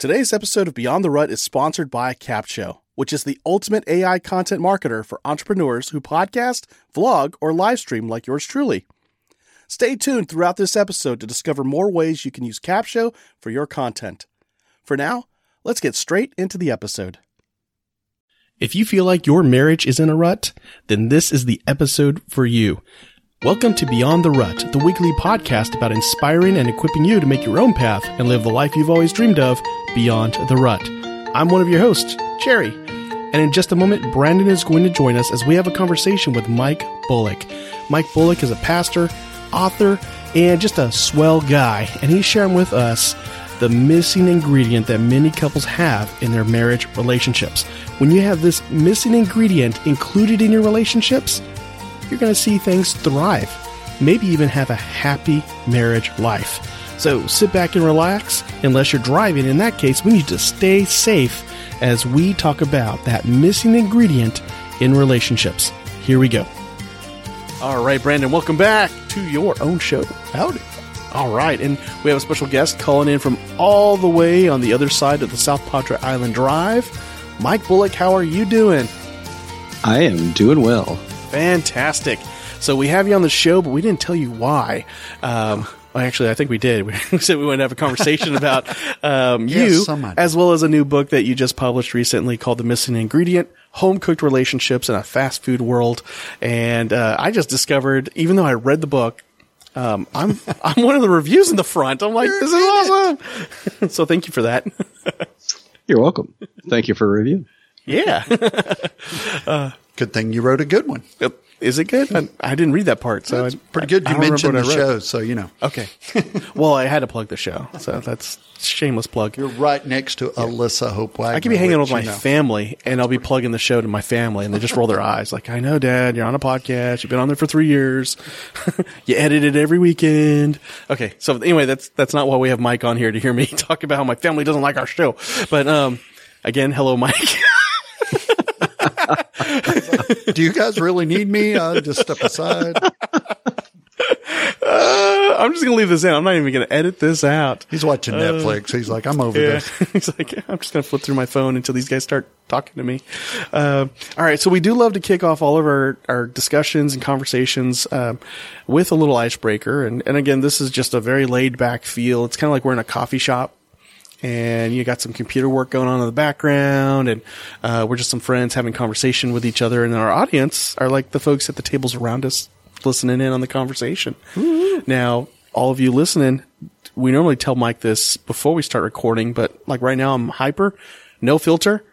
Today's episode of Beyond the Rut is sponsored by Capsho, which is the ultimate AI content marketer for entrepreneurs who podcast, vlog, or live stream like yours truly. Stay tuned throughout this episode to discover more ways you can use Capsho for your content. For now, let's get straight into the episode. If you feel like your marriage is in a rut, then this is the episode for you. Welcome to Beyond the Rut, the weekly podcast about inspiring and equipping you to make your own path and live the life you've always dreamed of beyond the rut. I'm one of your hosts, Jerry. And in just a moment, Brandon is going to join us as we have a conversation with Mike Bullock. Mike Bullock is a pastor, author, and just a swell guy, and he's sharing with us the missing ingredient that many couples have in their marriage relationships. When you have this missing ingredient included in your relationships, you're going to see things thrive, maybe even have a happy marriage life. So sit back and relax. Unless you're driving, in that case, we need to stay safe as we talk about that missing ingredient in relationships. Here we go. All right, Brandon, welcome back to your own show. Howdy. All right, and we have a special guest calling in from all the way on the other side of the South Padre Island Drive. Mike Bullock, how are you doing? I am doing well. Fantastic. So we have you on the show, but we didn't tell you why. Um, well, actually, I think we did. We said we wanted to have a conversation about um, Yes, you, someone. as well as a new book that you just published recently called "The Missing Ingredient: Home Cooked Relationships in a Fast Food World." And uh, I just discovered, even though I read the book, um, I'm I'm one of the reviews in the front. I'm like, this is awesome. so thank you for that. You're welcome. Thank you for a review. yeah, Good thing you wrote a good one. is it good? I, I didn't read that part, so It's pretty good. I You don't mentioned the I show, so you know. Okay. well, I had to plug the show, so that's shameless plug. You're right next to Alisa Hope Wagner. I could be hanging with my know. family, and I'll be plugging the show to my family, and they just roll their eyes, like, "I know, Dad, you're on a podcast. You've been on there for three years. you edit it every weekend." Okay, so anyway, that's that's not why we have Mike on here to hear me talk about how my family doesn't like our show. But um, again, hello, Mike. Do you guys really need me? I'll just step aside. Uh, I'm just gonna leave this in. I'm not even gonna edit this out. He's watching Netflix. He's like, I'm over Yeah. this. He's like, I'm just going to flip through my phone until these guys start talking to me. Uh, all right. So we do love to kick off all of our, our discussions and conversations um, with a little icebreaker. And, and again, this is just a very laid back feel. It's kind of like we're in a coffee shop and you got some computer work going on in the background and uh, we're just some friends having conversation with each other and our audience are like the folks at the tables around us listening in on the conversation. Now all of you listening we normally tell mike this before we start recording but like right now i'm hyper no filter.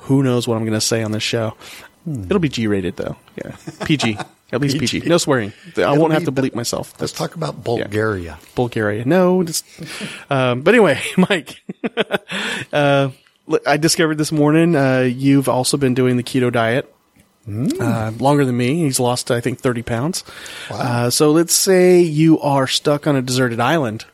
Who knows what i'm going to say on this show? It'll be g-rated though. Yeah. Pg at least pg, no swearing i won't have to bleep myself Let's talk about Bulgaria. Bulgaria. No, just, um, but anyway, Mike, uh, I discovered this morning, uh, you've also been doing the keto diet. Uh, longer than me. He's lost, I think, 30 pounds. Uh, so let's say you are stuck on a deserted island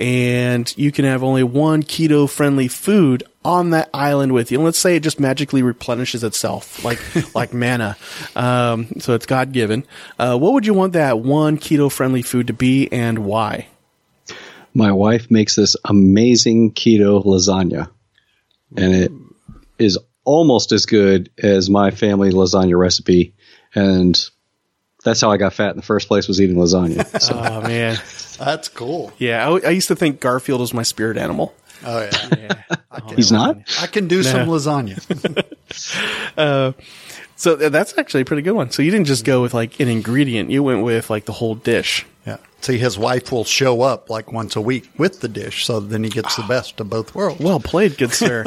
and you can have only one keto friendly food on that island with you. And let's say it just magically replenishes itself like, like manna. Um, so it's God given. Uh, what would you want that one keto friendly food to be and why? My wife makes this amazing keto lasagna, and it is almost as good as my family lasagna recipe. And that's how I got fat in the first place was eating lasagna. So Oh man. That's cool. Yeah, I, I used to think Garfield was my spirit animal. Oh yeah. I can, he's not. I can do some lasagna. So that's actually a pretty good one. So you didn't just go with like an ingredient; you went with like the whole dish. Yeah. See, his wife will show up like once a week with the dish, so then he gets the best of both worlds. Well played, good sir.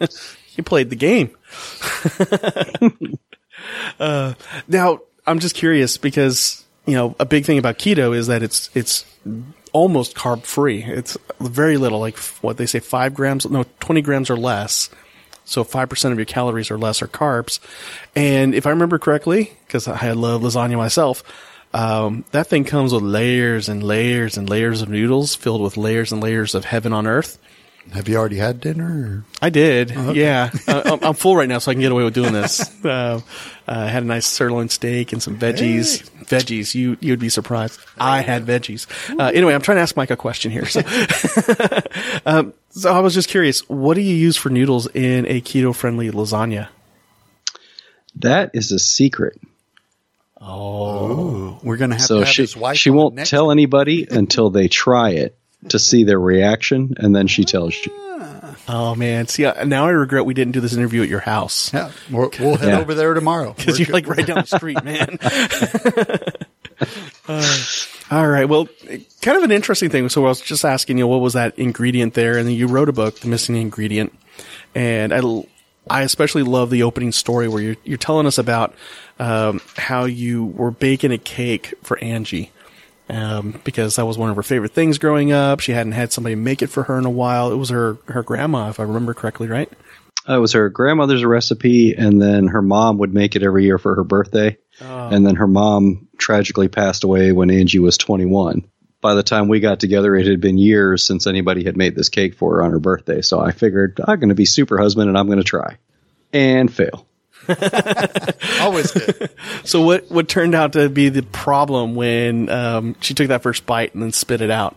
you played the game. uh, now I'm just curious because you know a big thing about keto is that it's it's almost carb free. It's very little, like what they say, five grams, no, twenty grams or less. So five percent of your calories or less are carbs. And if I remember correctly, because I love lasagna myself, um, that thing comes with layers and layers and layers of noodles filled with layers and layers of heaven on earth. Have you already had dinner? I did. Yeah, uh, I'm- I'm full right now, so I can get away with doing this. Uh, I had a nice sirloin steak and some veggies. Veggies, you you'd be surprised. I had veggies. Uh, anyway, I'm trying to ask Mike a question here. So, um, so I was just curious, what do you use for noodles in a keto friendly lasagna? That is a secret. Oh, we're going to have to So have she his wife. she won't tell anybody until they try it to see their reaction, and then she tells you. Oh man, see uh, now I regret we didn't do this interview at your house Yeah, we're, we'll head Yeah. over there tomorrow. because you're like right down the street, man. Uh, all right. Well, kind of an interesting thing. So I was just asking you, what was that ingredient there? And then you wrote a book, The Missing Ingredient. And I, I especially love the opening story where you're, you're telling us about um, how you were baking a cake for Angie. Um, because that was one of her favorite things growing up. She hadn't had somebody make it for her in a while. It was her, her grandma, if I remember correctly, right? Uh, It was her grandmother's recipe, and then her mom would make it every year for her birthday. And then her mom tragically passed away when Angie was 21. By the time we got together, it had been years since anybody had made this cake for her on her birthday. So I figured I'm going to be super husband and I'm going to try and fail. Always good. So what what turned out to be the problem when um, she took that first bite and then spit it out?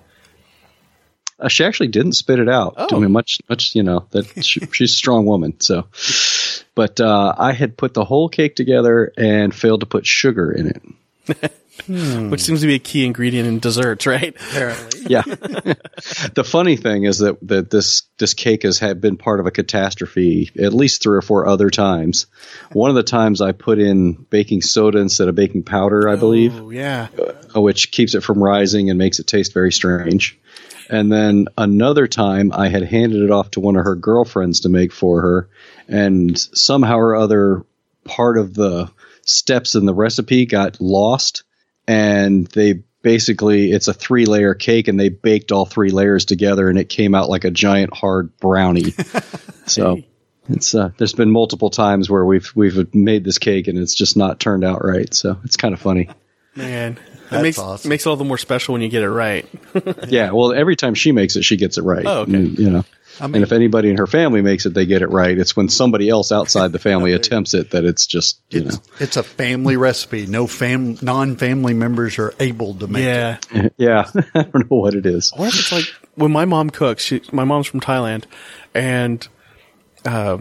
Uh, she actually didn't spit it out. Oh. I mean, much, much, you know, that she, she's a strong woman. So, but uh, I had put the whole cake together and failed to put sugar in it. Which seems to be a key ingredient in desserts, right? Apparently. Yeah. the funny thing is that, that this this cake has had been part of a catastrophe at least three or four other times. One of the times I put in baking soda instead of baking powder, I believe, Oh yeah. uh, which keeps it from rising and makes it taste very strange. And then another time I had handed it off to one of her girlfriends to make for her, and somehow or other part of the steps in the recipe got lost, and they basically it's a three layer cake and they baked all three layers together and it came out like a giant hard brownie. so it's uh, there's been multiple times where we've we've made this cake and it's just not turned out right. So it's kind of funny. Man. It That's makes awesome. makes it all the more special when you get it right. Yeah, well, every time she makes it, she gets it right. Oh, okay. And, you know, I mean- and if anybody in her family makes it, they get it right. It's when somebody else outside the family attempts it that it's just you know. It's, it's a family recipe. No fam, non-family members are able to make it. Yeah. yeah, I don't know what it is. I wonder if it's like when my mom cooks. She, my mom's from Thailand, and uh,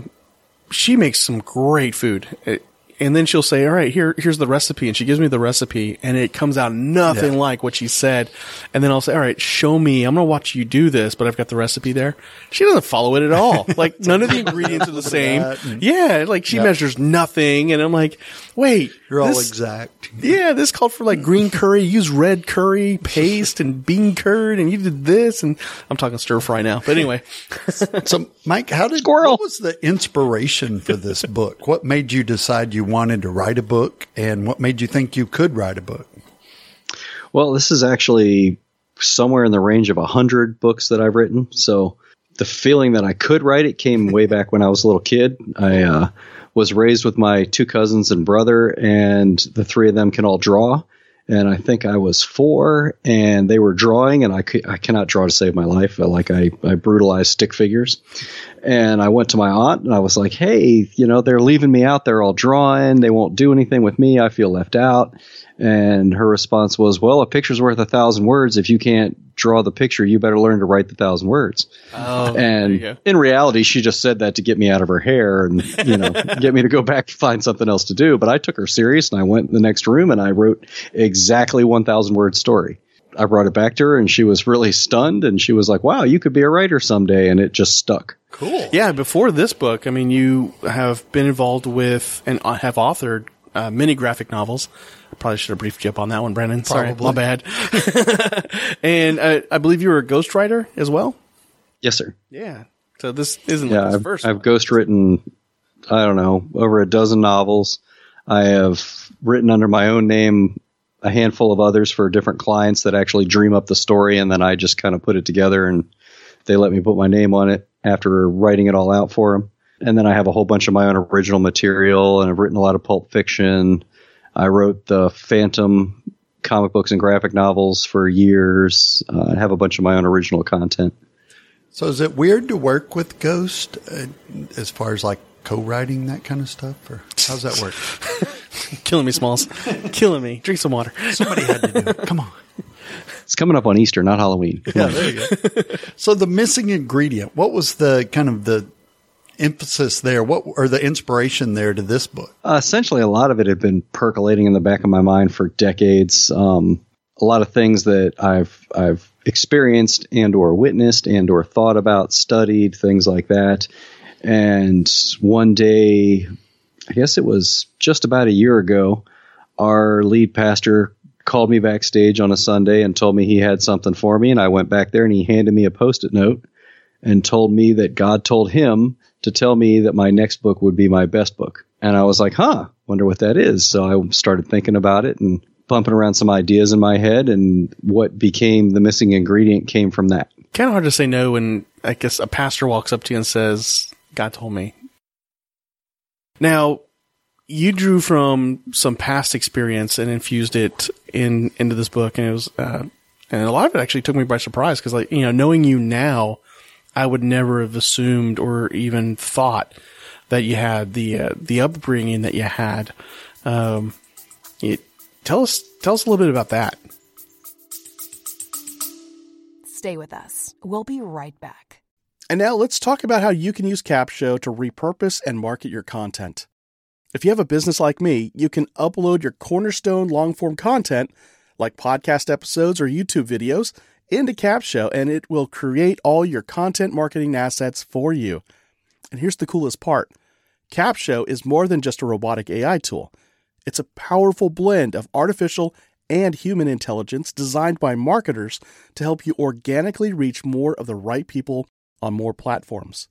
she makes some great food. It- and then she'll say, "All right, here, here's the recipe," and she gives me the recipe, and it comes out nothing Yeah. like what she said. And then I'll say, "All right, show me. I'm gonna watch you do this," but I've got the recipe there. She doesn't follow it at all. Like none of the ingredients are the same. Yeah, like she measures nothing, and I'm like, "Wait, You're all exact. yeah, this called for like green curry. Use red curry paste and bean curd, and you did this. And I'm talking stir fry now. But anyway, So, Mike, how did Squirrel. what was the inspiration for this book? What made you decide you wanted to write a book, and what made you think you could write a book? Well, this is actually somewhere in the range of a hundred books that I've written. So the feeling that I could write it came way back when I was a little kid. I uh, was raised with my two cousins and brother, and the three of them can all draw. And I think I was four, and they were drawing, and I, could, I cannot draw to save my life. Like I, I brutalized stick figures, and I went to my aunt, and I was like, "Hey, you know, they're leaving me out. They're all drawing. They won't do anything with me. I feel left out." And her response was, "Well, a picture's worth a thousand words. If you can't draw the picture, you better learn to write the thousand words." oh, And in reality, she just said that to get me out of her hair and you know get me to go back and find something else to do. But I took her serious, and I went in the next room and I wrote exactly one thousand word story. I brought it back to her, and she was really stunned, and she was like, "Wow, you could be a writer someday," and it just stuck. Cool. yeah, before this book, I mean, you have been involved with and uh, have authored uh, many graphic novels. I probably should have briefed you up on that one, Brandon. Sorry, Probably. my bad. and uh, I believe you were a ghostwriter as well. Yes, sir. Yeah. So this isn't Yeah, like his I've, first. I've one. ghostwritten, I don't know, over a dozen novels. I have written under my own name a handful of others for different clients that actually dream up the story, and then I just kind of put it together, and they let me put my name on it after writing it all out for them. And then I have a whole bunch of my own original material, and I've written a lot of pulp fiction. I wrote the Phantom comic books and graphic novels for years. Uh, I have a bunch of my own original content. So is it weird to work with Ghost uh, as far as like co-writing that kind of stuff, or how's that work? Killing me, Smalls. Killing me. Drink some water. Somebody had to do it. Come on. It's coming up on Easter, not Halloween. Come on. There you go. so the missing ingredient. What was the kind of the emphasis there? What or the inspiration there to this book? Uh, essentially, a lot of it had been percolating in the back of my mind for decades. Um, a lot of things that I've I've experienced and or witnessed and or thought about, studied, things like that. And one day, I guess it was just about a year ago, our lead pastor called me backstage on a Sunday and told me he had something for me. And I went back there and he handed me a post it note and told me that God told him to tell me that my next book would be my best book. And I was like, huh, wonder what that is. So I started thinking about it and bumping around some ideas in my head. And what became the missing ingredient came from that. Kind of hard to say no when I guess a pastor walks up to you and says, God told me. Now, you drew from some past experience and infused it in into this book, and it was, uh, and a lot of it actually took me by surprise because, like, you know, knowing you now, I would never have assumed or even thought that you had the uh, the upbringing that you had. Um, it, tell us tell us a little bit about that. Stay with us. We'll be right back. And now let's talk about how you can use Capsho to repurpose and market your content. If you have a business like me, you can upload your cornerstone long form content, like podcast episodes or YouTube videos, into Capsho and it will create all your content marketing assets for you. And here's the coolest part Capsho is more than just a robotic AI tool, it's a powerful blend of artificial and human intelligence designed by marketers to help you organically reach more of the right people on more platforms.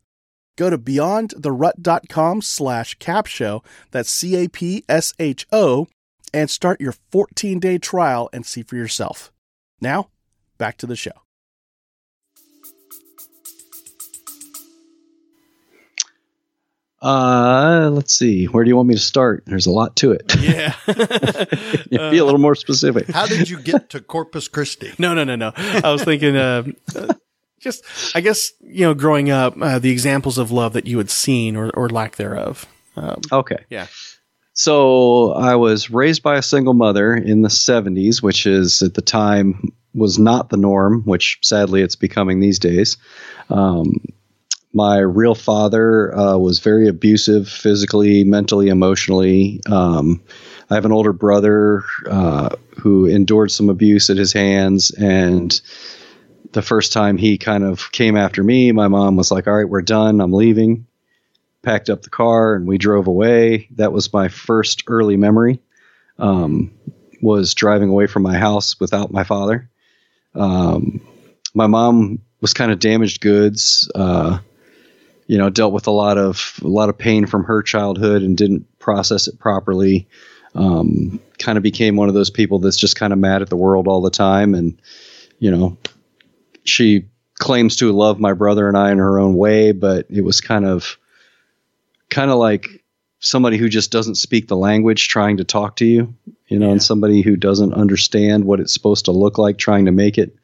Go to beyondtherut.com slash capsho, that's C-A-P-S-H-O, and start your 14-day trial and see for yourself. Now, back to the show. Uh, let's see. Where do you want me to start? There's a lot to it. Yeah. Be a little more specific. How did you get to Corpus Christi? no, no, no, no. I was thinking, uh, uh, just, I guess, you know, growing up, uh, the examples of love that you had seen or, or lack thereof. Um, Okay. yeah. So I was raised by a single mother in the 70s, which is at the time was not the norm, which sadly it's becoming these days. Um, my real father uh, was very abusive physically, mentally, emotionally. Um, I have an older brother uh, who endured some abuse at his hands. And the first time he kind of came after me, my mom was like, All right, we're done. I'm leaving. Packed up the car and we drove away. That was my first early memory. Um, was driving away from my house without my father. Um, my mom was kind of damaged goods. Uh, you know, dealt with a lot of a lot of pain from her childhood and didn't process it properly. Um, kind of became one of those people that's just kind of mad at the world all the time, and you know, she claims to love my brother and I in her own way, but it was kind of kind of like somebody who just doesn't speak the language trying to talk to you, you know, and somebody who doesn't understand what it's supposed to look like trying to make it.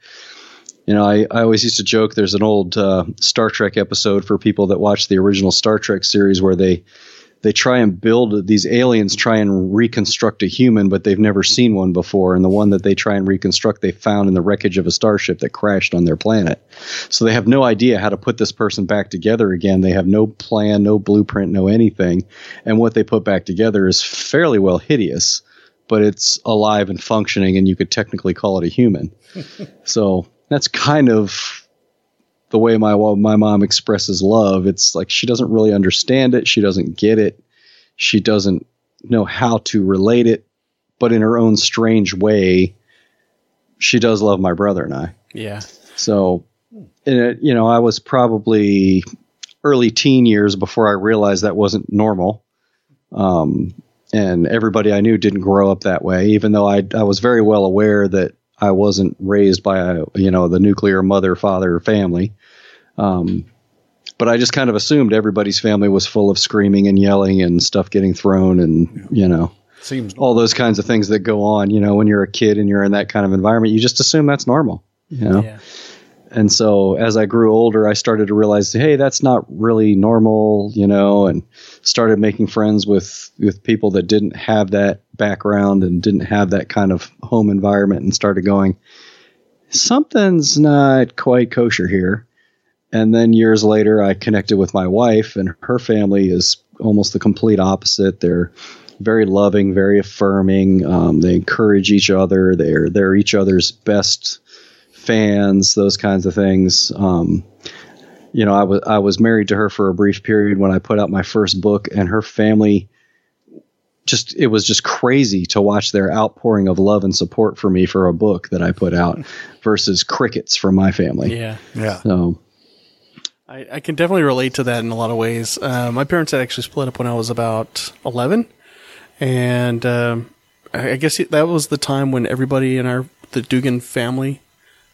You know, I, I always used to joke there's an old uh, Star Trek episode for people that watch the original Star Trek series where they they try and build these aliens try and reconstruct a human, but they've never seen one before. And the one that they try and reconstruct, they found in the wreckage of a starship that crashed on their planet. So they have no idea how to put this person back together again. They have no plan, no blueprint, no anything. And what they put back together is fairly well hideous, but it's alive and functioning, and you could technically call it a human. so that's kind of the way my my mom expresses love. It's like she doesn't really understand it. She doesn't get it. She doesn't know how to relate it, but in her own strange way, she does love my brother and I. Yeah. So, and it, you know, I was probably early teen years before I realized that wasn't normal. Um, and everybody I knew didn't grow up that way, even though I, I was very well aware that I wasn't raised by a, you know, the nuclear mother, father family. Um, but I just kind of assumed everybody's family was full of screaming and yelling and stuff getting thrown and, you know, Seems all those kinds of things that go on, you know, when you're a kid and you're in that kind of environment, you just assume that's normal, you know? Yeah. And so as I grew older, I started to realize, hey, that's not really normal, you know, and started making friends with, with people that didn't have that background and didn't have that kind of home environment and started going, something's not quite kosher here. And then years later, I connected with my wife, and her family is almost the complete opposite. They're very loving, very affirming. Um, they encourage each other. They're they're each other's best fans. Those kinds of things. Um, you know, I was I was married to her for a brief period when I put out my first book, and her family just it was just crazy to watch their outpouring of love and support for me for a book that I put out versus crickets from my family. Yeah. Yeah. So I, I can definitely relate to that in a lot of ways. Uh, my parents had actually split up when I was about 11. And um, I I guess that was the time when everybody in our the Dugan family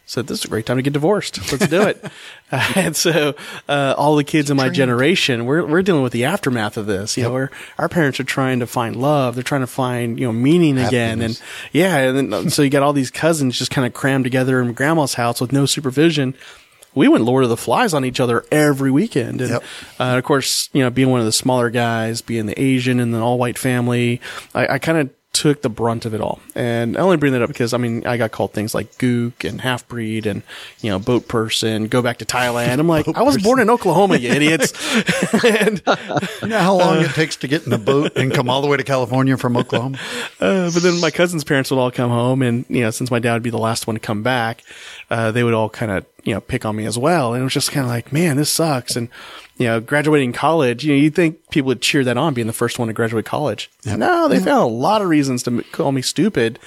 said, "This is a great time to get divorced. Let's do it." uh, and so uh, all the kids in my generation, we're we're dealing with the aftermath of this. You know, where our parents are trying to find love, they're trying to find you know meaning again, and yeah, and then, so you got all these cousins just kind of crammed together in grandma's house with no supervision. We went Lord of the Flies on each other every weekend, and Yep. uh, of course, you know, being one of the smaller guys, being the Asian in an all white family, I, I kind of took the brunt of it all. And I only bring that up because I mean, I got called things like gook and half breed and, you know, boat person, go back to Thailand. I'm like, I was born in Oklahoma, you idiots. and, You know how long it takes to get in a boat and come all the way to California from Oklahoma? uh, but then my cousin's parents would all come home and, you know, since my dad would be the last one to come back, uh, they would all kind of, you know, pick on me as well. And it was just kind of like, man, this sucks. And, you know, graduating college, you know, you'd think people would cheer that on being the first one to graduate college. No, they found a lot of reasons to call me stupid.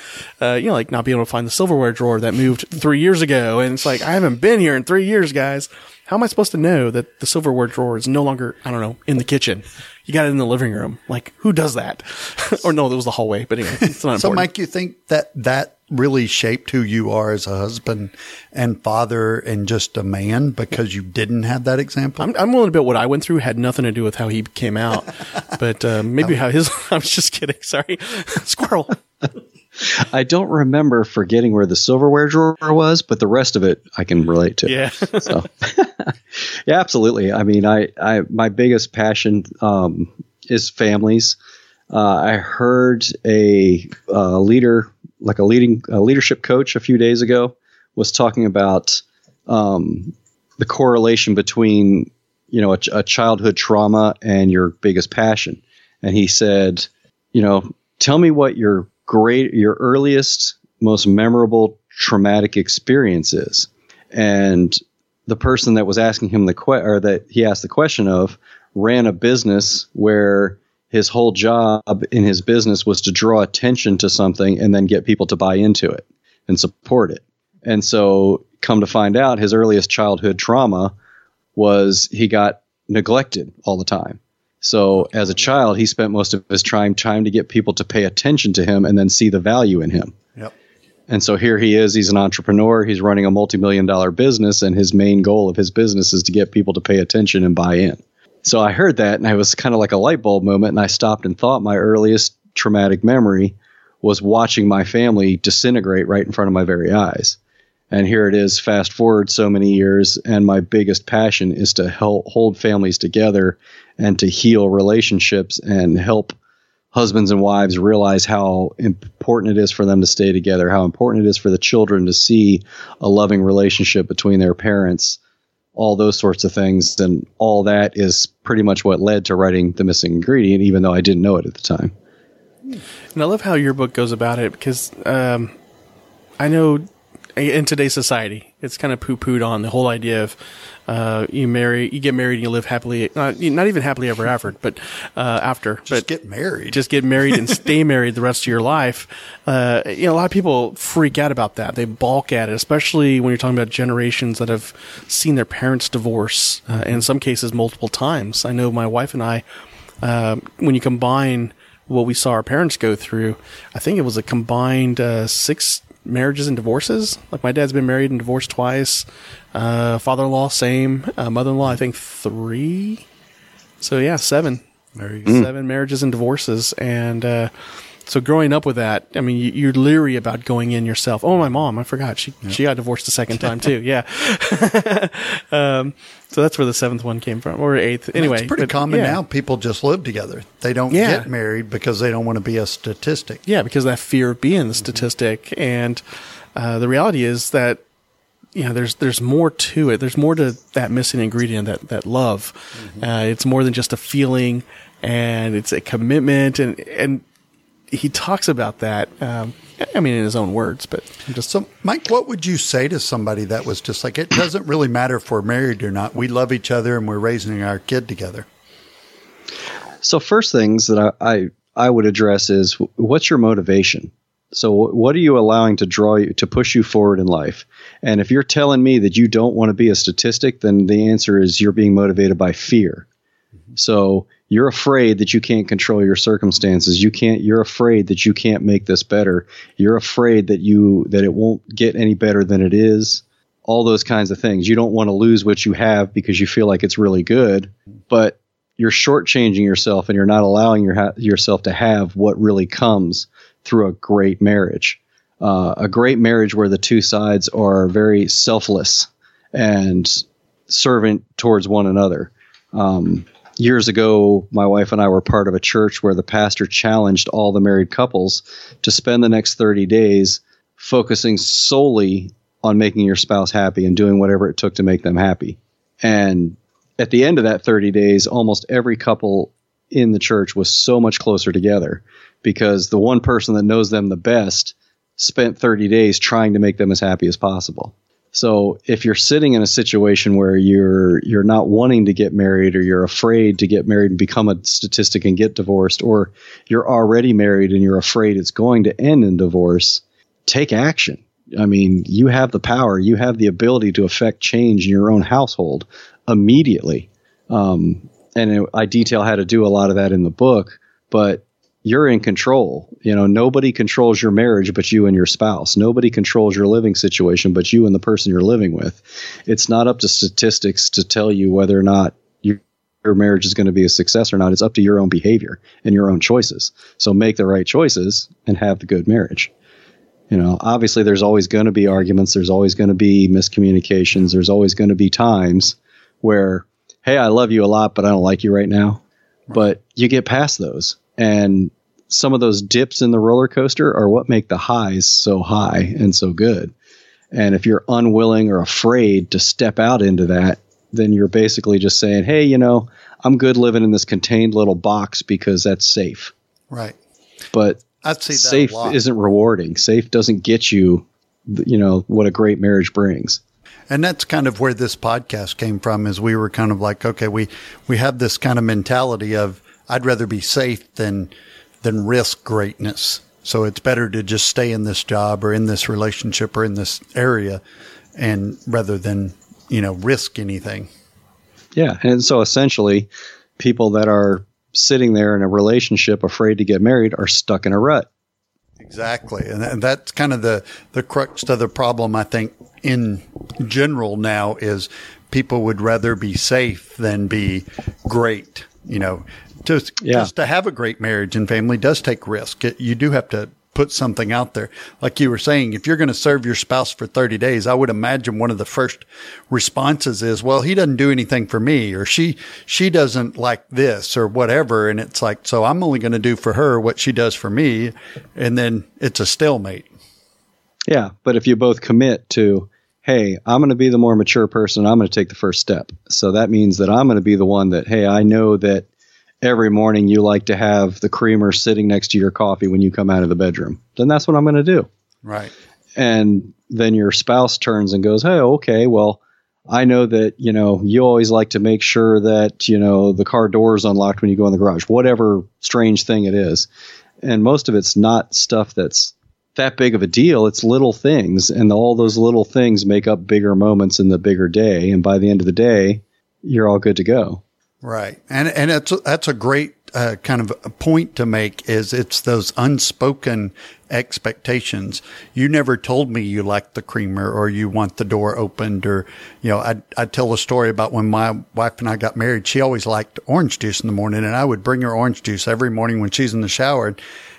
Uh, you know, like not being able to find the silverware drawer that moved three years ago. And it's like, I haven't been here in three years, guys. How am I supposed to know that the silverware drawer is no longer, I don't know, in the kitchen? You got it in the living room. Like, who does that? or no, that was the hallway. But anyway, it's not So, important. Mike, you think that that really shaped who you are as a husband and father and just a man because you didn't have that example? I'm, I'm willing to bet what I went through had nothing to do with how he came out, but uh, maybe how his. I was just kidding. Sorry, squirrel. I don't remember forgetting where the silverware drawer was, but the rest of it I can relate to. Yeah, So, yeah, absolutely. I mean, I, I my biggest passion um, is families. Uh, I heard a uh, leader, like a leading a leadership coach, a few days ago, was talking about um, the correlation between you know a, a childhood trauma and your biggest passion. And he said, you know, tell me what your great, your earliest, most memorable traumatic experience is. And the person that was asking him the que- or that he asked the question of ran a business where his whole job in his business was to draw attention to something and then get people to buy into it and support it. And so come to find out his earliest childhood trauma was he got neglected all the time. So as a child, he spent most of his time trying to get people to pay attention to him and then see the value in him. Yep. And so here he is. He's an entrepreneur. He's running a multi-million dollar business, and his main goal of his business is to get people to pay attention and buy in. So I heard that, and I was kind of like a light bulb moment, and I stopped and thought my earliest traumatic memory was watching my family disintegrate right in front of my very eyes. And here it is, fast forward so many years, and my biggest passion is to help hold families together and to heal relationships and help husbands and wives realize how important it is for them to stay together, how important it is for the children to see a loving relationship between their parents, all those sorts of things. And all that is pretty much what led to writing The Missing Ingredient, even though I didn't know it at the time. and I love how your book goes about it because um, I know in today's society it's kind of poo-pooed on the whole idea of uh, you marry, you get married, and you live happily, not, not even happily ever after, but uh, after, Just but get married. just get married and stay married the rest of your life. Uh, you know, a lot of people freak out about that. They balk at it, especially when you're talking about generations that have seen their parents divorce, uh, in some cases multiple times. I know my wife and I, um, when you combine what we saw our parents go through, I think it was a combined uh, six marriages and divorces. Like my dad's been married and divorced twice. Uh, father-in-law, same. Uh, mother-in-law, I think three. So yeah, seven there you go. seven marriages and divorces and uh, so growing up with that, I mean, you, you're leery about going in yourself. Oh, my mom, I forgot she she got divorced the second time too. Yeah. um, so that's where the seventh one came from, or eighth. Anyway, it's pretty but, common yeah. now. People just live together. They don't Yeah. get married because they don't want to be a statistic. Yeah, because of that fear of being the statistic, and uh, the reality is that you know there's there's more to it. There's more to that missing ingredient that that love. Uh, it's more than just a feeling, and it's a commitment, and and he talks about that. Um, I mean, in his own words, but I'm just So, Mike, what would you say to somebody that was just like, it doesn't really matter if we're married or not. We love each other and we're raising our kid together. So first things that I, I I would address is what's your motivation. So what are you allowing to draw you to push you forward in life? And if you're telling me that you don't want to be a statistic, then the answer is you're being motivated by fear. So you're afraid that you can't control your circumstances. You can't. You're afraid that you can't make this better. You're afraid that you that it won't get any better than it is. All those kinds of things. You don't want to lose what you have because you feel like it's really good, but you're shortchanging yourself and you're not allowing your ha- yourself to have what really comes through a great marriage. Uh, a great marriage where the two sides are very selfless and servant towards one another. Um, years ago, my wife and I were part of a church where the pastor challenged all the married couples to spend the next 30 days focusing solely on making your spouse happy and doing whatever it took to make them happy. And at the end of that 30 days, almost every couple in the church was so much closer together because the one person that knows them the best spent 30 days trying to make them as happy as possible. So if you're sitting in a situation where you're you're not wanting to get married or you're afraid to get married and become a statistic and get divorced or you're already married and you're afraid it's going to end in divorce, take action. I mean, you have the power, you have the ability to affect change in your own household immediately. Um, and it, I detail how to do a lot of that in the book, but you're in control. You know, nobody controls your marriage but you and your spouse. Nobody controls your living situation but you and the person you're living with. It's not up to statistics to tell you whether or not you, your marriage is going to be a success or not. It's up to your own behavior and your own choices. So make the right choices and have the good marriage. You know, obviously there's always going to be arguments, there's always going to be miscommunications, there's always going to be times where hey, I love you a lot but I don't like you right now. But you get past those and some of those dips in the roller coaster are what make the highs so high and so good. And if you're unwilling or afraid to step out into that, then you're basically just saying, hey, you know, I'm good living in this contained little box because that's safe. Right. But I see that safe isn't rewarding. Safe doesn't get you, you know, what a great marriage brings. And that's kind of where this podcast came from is we were kind of like, okay, we, we have this kind of mentality of I'd rather be safe than, than risk greatness. So it's better to just stay in this job or in this relationship or in this area and rather than, you know, risk anything. Yeah. And so essentially, people that are sitting there in a relationship afraid to get married are stuck in a rut. Exactly. And that's kind of the, the crux of the problem, I think, in general now is people would rather be safe than be great. You know, just, Yeah. just to have a great marriage and family does take risk. It, you do have to put something out there. Like you were saying, if you're going to serve your spouse for 30 days, I would imagine one of the first responses is, well, he doesn't do anything for me or she, she doesn't like this or whatever. And it's like, so I'm only going to do for her what she does for me. And then it's a stalemate. Yeah. But if you both commit to, hey, I'm going to be the more mature person, I'm going to take the first step. So that means that I'm going to be the one that, hey, I know that every morning you like to have the creamer sitting next to your coffee when you come out of the bedroom. Then that's what I'm going to do. Right. and then your spouse turns and goes, "Hey, okay, well, I know that you know you always like to make sure that you know the car door is unlocked when you go in the garage, whatever strange thing it is." And most of it's not stuff that's that big of a deal. It's little things, and all those little things make up bigger moments in the bigger day. And by the end of the day, you're all good to go. Right. And, and that's, that's a great uh, kind of a point to make is it's those unspoken expectations. You never told me you like the creamer or you want the door opened or, you know, I, I tell a story about when my wife and I got married. She always liked orange juice in the morning and I would bring her orange juice every morning when she's in the shower.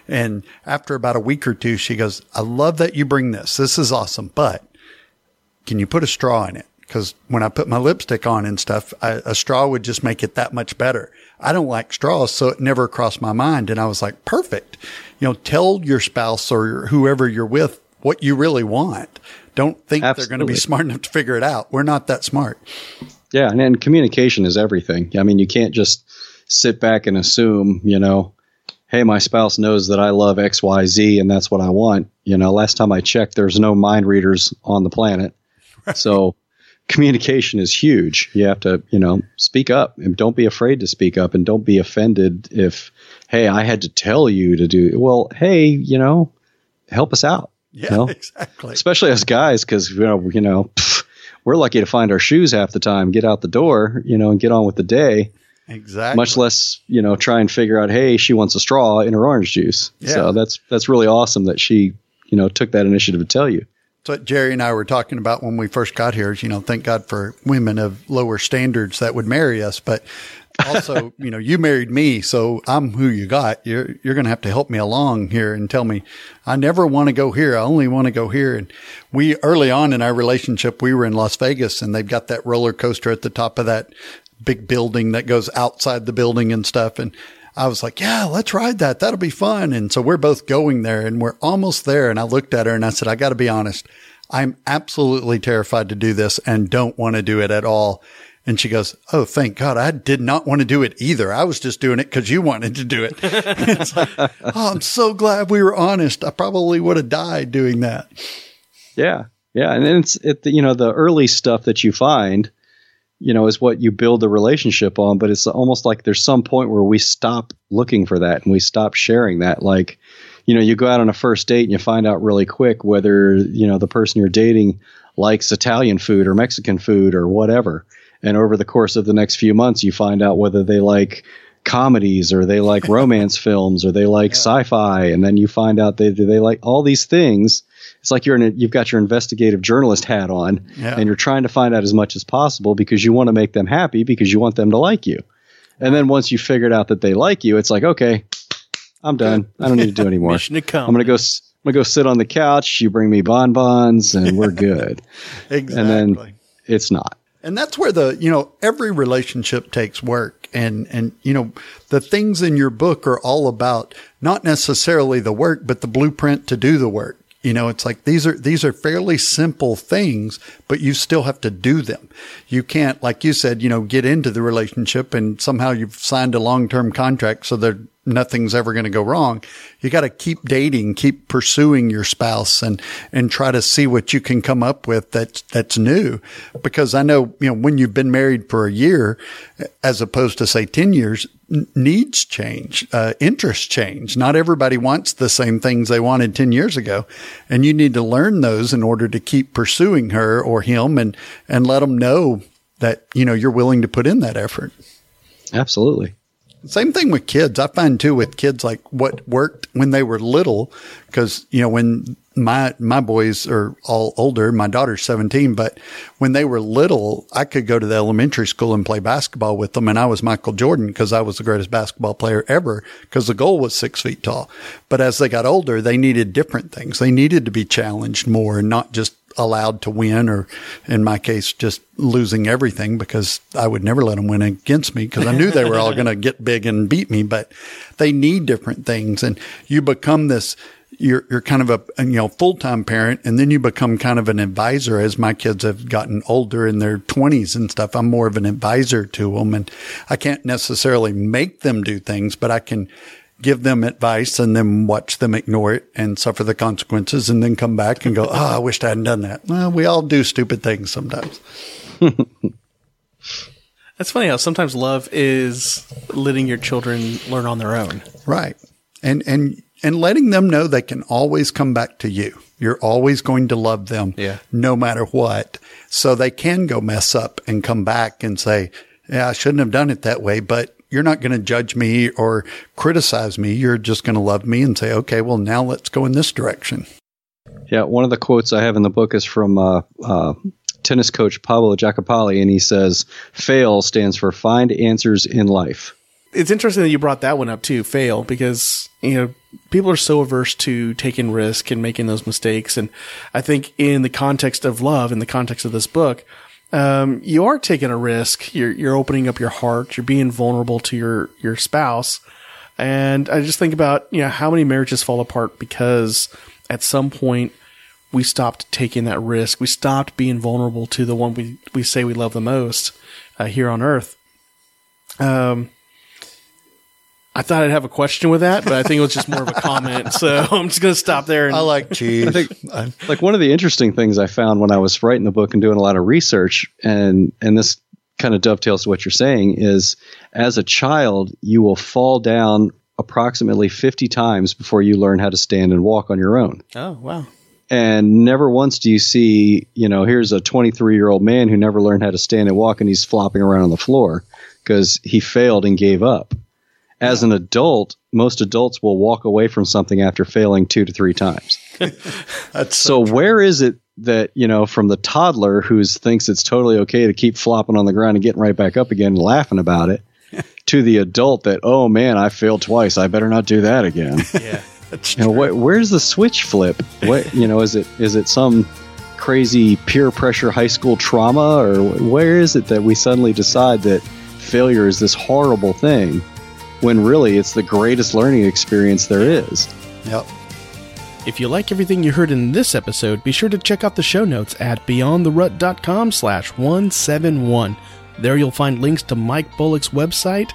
And after about a week or two, she goes, I love that you bring this. This is awesome, but can you put a straw in it? Because when I put my lipstick on and stuff, I, a straw would just make it that much better. I don't like straws, so it never crossed my mind. And I was like, perfect. You know, tell your spouse or whoever you're with what you really want. Don't think Absolutely. they're going to be smart enough to figure it out. We're not that smart. Yeah. And then communication is everything. I mean, you can't just sit back and assume, you know, hey, my spouse knows that I love XYZ and that's what I want. You know, last time I checked, there's no mind readers on the planet. Right. So communication is huge. You have to, you know, speak up and don't be afraid to speak up and don't be offended if, hey, I had to tell you to do, well, hey, you know, help us out. Yeah, you know? exactly. Especially as guys, because, you know, you know, pff, we're lucky to find our shoes half the time, get out the door, you know, and get on with the day. Exactly. Much less, you know, try and figure out, hey, she wants a straw in her orange juice. Yeah. So that's that's really awesome that she, you know, took that initiative to tell you. So what Jerry and I were talking about when we first got here is, you know, thank God for women of lower standards that would marry us. But also, you know, you married me, so I'm who you got. You're you're going to have to help me along here and tell me I never want to go here. I only want to go here. And we early on in our relationship, we were in Las Vegas, and they've got that roller coaster at the top of that big building that goes outside the building and stuff. And I was like, yeah, let's ride that. That'll be fun. And so we're both going there and we're almost there. And I looked at her and I said, I got to be honest. I'm absolutely terrified to do this and don't want to do it at all. And she goes, Oh, thank God. I did not want to do it either. I was just doing it because you wanted to do it. it's like, oh, I'm so glad we were honest. I probably would have died doing that. Yeah. Yeah. And then it's, it, you know, the early stuff that you find you know, is what you build the relationship on. But it's almost like there's some point where we stop looking for that and we stop sharing that. Like, you know, you go out on a first date and you find out really quick whether, you know, the person you're dating likes Italian food or Mexican food or whatever. And over the course of the next few months, you find out whether they like comedies or they like romance films or they like yeah. sci-fi. And then you find out they, they like all these things it's like you're in a, you've got your investigative journalist hat on yeah. and you're trying to find out as much as possible because you want to make them happy because you want them to like you. And then once you figured out that they like you, it's like, okay, I'm done. I don't need to do anymore. Mission accomplished. I'm going to go I'm going to go sit on the couch, you bring me bonbons and we're good. exactly. And then it's not. And that's where the, you know, every relationship takes work. And, and, you know, the things in your book are all about not necessarily the work, but the blueprint to do the work. You know, it's like these are these are fairly simple things, but you still have to do them. You can't, like you said, you know, get into the relationship and somehow you've signed a long term contract so that nothing's ever going to go wrong. You got to keep dating, keep pursuing your spouse and, and try to see what you can come up with that's, that's new. Because I know, you know, when you've been married for a year, as opposed to say 10 years, needs change, uh, interests change. Not everybody wants the same things they wanted 10 years ago. And you need to learn those in order to keep pursuing her or him and, and let them know that, you know, you're willing to put in that effort. Absolutely. Same thing with kids. I find too with kids like what worked when they were little, because you know when my my boys are all older. My daughter's seventeen, but when they were little, I could go to the elementary school and play basketball with them, and I was Michael Jordan because I was the greatest basketball player ever. Because the goal was six feet tall. But as they got older, they needed different things. They needed to be challenged more, and not just allowed to win, or in my case, just losing everything because I would never let them win against me because I knew they were all going to get big and beat me. But they need different things, and you become this. You're you're kind of a you know full time parent, and then you become kind of an advisor. As my kids have gotten older in their twenties and stuff, I'm more of an advisor to them, and I can't necessarily make them do things, but I can give them advice and then watch them ignore it and suffer the consequences and then come back and go, oh, I wished I hadn't done that. Well, we all do stupid things sometimes. That's funny how sometimes love is letting your children learn on their own. Right. And, and, and letting them know they can always come back to you. You're always going to love them yeah. no matter what. So they can go mess up and come back and say, yeah, I shouldn't have done it that way, but you're not going to judge me or criticize me. You're just going to love me and say, okay, well, now let's go in this direction. Yeah, one of the quotes I have in the book is from uh, uh, tennis coach Pablo Jacopali, and he says, "Fail stands for find answers in life." It's interesting that you brought that one up too, fail, because you know people are so averse to taking risk and making those mistakes, and I think in the context of love, in the context of this book, um, you are taking a risk. You're you're opening up your heart. You're being vulnerable to your your spouse, and I just think about you know how many marriages fall apart because at some point we stopped taking that risk. We stopped being vulnerable to the one we we say we love the most uh, here on earth. Um. I thought I'd have a question with that, but I think it was just more of a comment. So I'm just going to stop there. And I like cheese. I think, like one of the interesting things I found when I was writing the book and doing a lot of research, and and this kind of dovetails to what you're saying, is as a child you will fall down approximately 50 times before you learn how to stand and walk on your own. Oh wow! And never once do you see, you know, here's a 23 year old man who never learned how to stand and walk, and he's flopping around on the floor because he failed and gave up as an adult, most adults will walk away from something after failing two to three times. So, so where is it that, you know, from the toddler who thinks it's totally okay to keep flopping on the ground and getting right back up again laughing about it to the adult that, oh man, I failed twice. I better not do that again. yeah. That's you know, wh- where's the switch flip? What, you know, is it, is it some crazy peer pressure high school trauma or where is it that we suddenly decide that failure is this horrible thing? When really it's the greatest learning experience there is. Yep. If you like everything you heard in this episode, be sure to check out the show notes at beyondtherut.com slash 171. There you'll find links to Mike Bullock's website,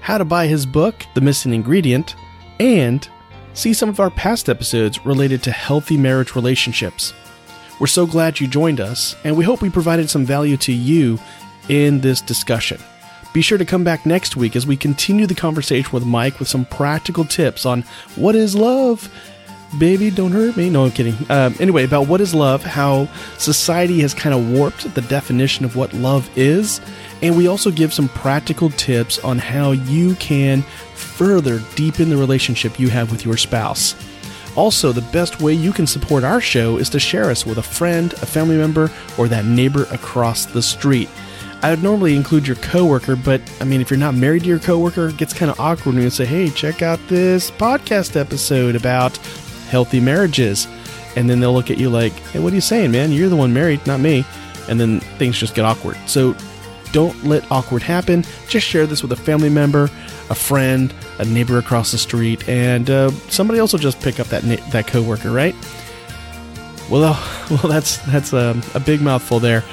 how to buy his book, The Missing Ingredient, and see some of our past episodes related to healthy marriage relationships. We're so glad you joined us, and we hope we provided some value to you in this discussion. Be sure to come back next week as we continue the conversation with Mike with some practical tips on what is love. Baby, don't hurt me. No, I'm kidding. Um, anyway, about what is love, how society has kind of warped the definition of what love is, and we also give some practical tips on how you can further deepen the relationship you have with your spouse. Also, the best way you can support our show is to share us with a friend, a family member, or that neighbor across the street. I would normally include your coworker, but I mean, if you're not married to your coworker, it gets kind of awkward when you say, "Hey, check out this podcast episode about healthy marriages," and then they'll look at you like, "Hey, what are you saying, man? You're the one married, not me," and then things just get awkward. So don't let awkward happen. Just share this with a family member, a friend, a neighbor across the street, and uh, somebody else will just pick up that na- that coworker, right? Well, well, that's that's a, a big mouthful there.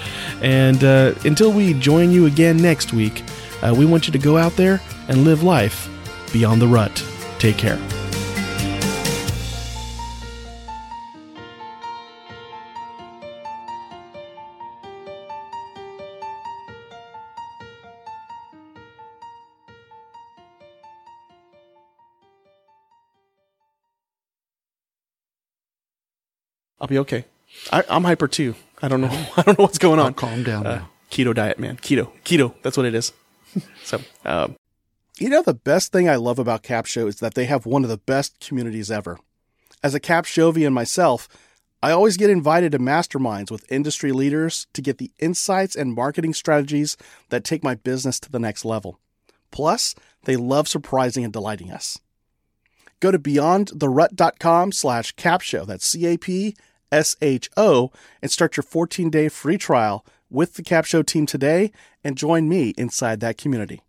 And uh, until we join you again next week, uh, we want you to go out there and live life beyond the rut. Take care. I'll be okay. I, am hyper too. I don't know. I don't know what's going on. calm down. Uh, keto diet, man. Keto. Keto. That's what it is. so, um, you know, the best thing I love about Capsho is that they have one of the best communities ever. As a Capshovian myself, I always get invited to masterminds with industry leaders to get the insights and marketing strategies that take my business to the next level. Plus, they love surprising and delighting us. Go to beyondtherut.com slash capsho. That's C-A-P S H O, and start your 14 day free trial with the Capsho team today and join me inside that community.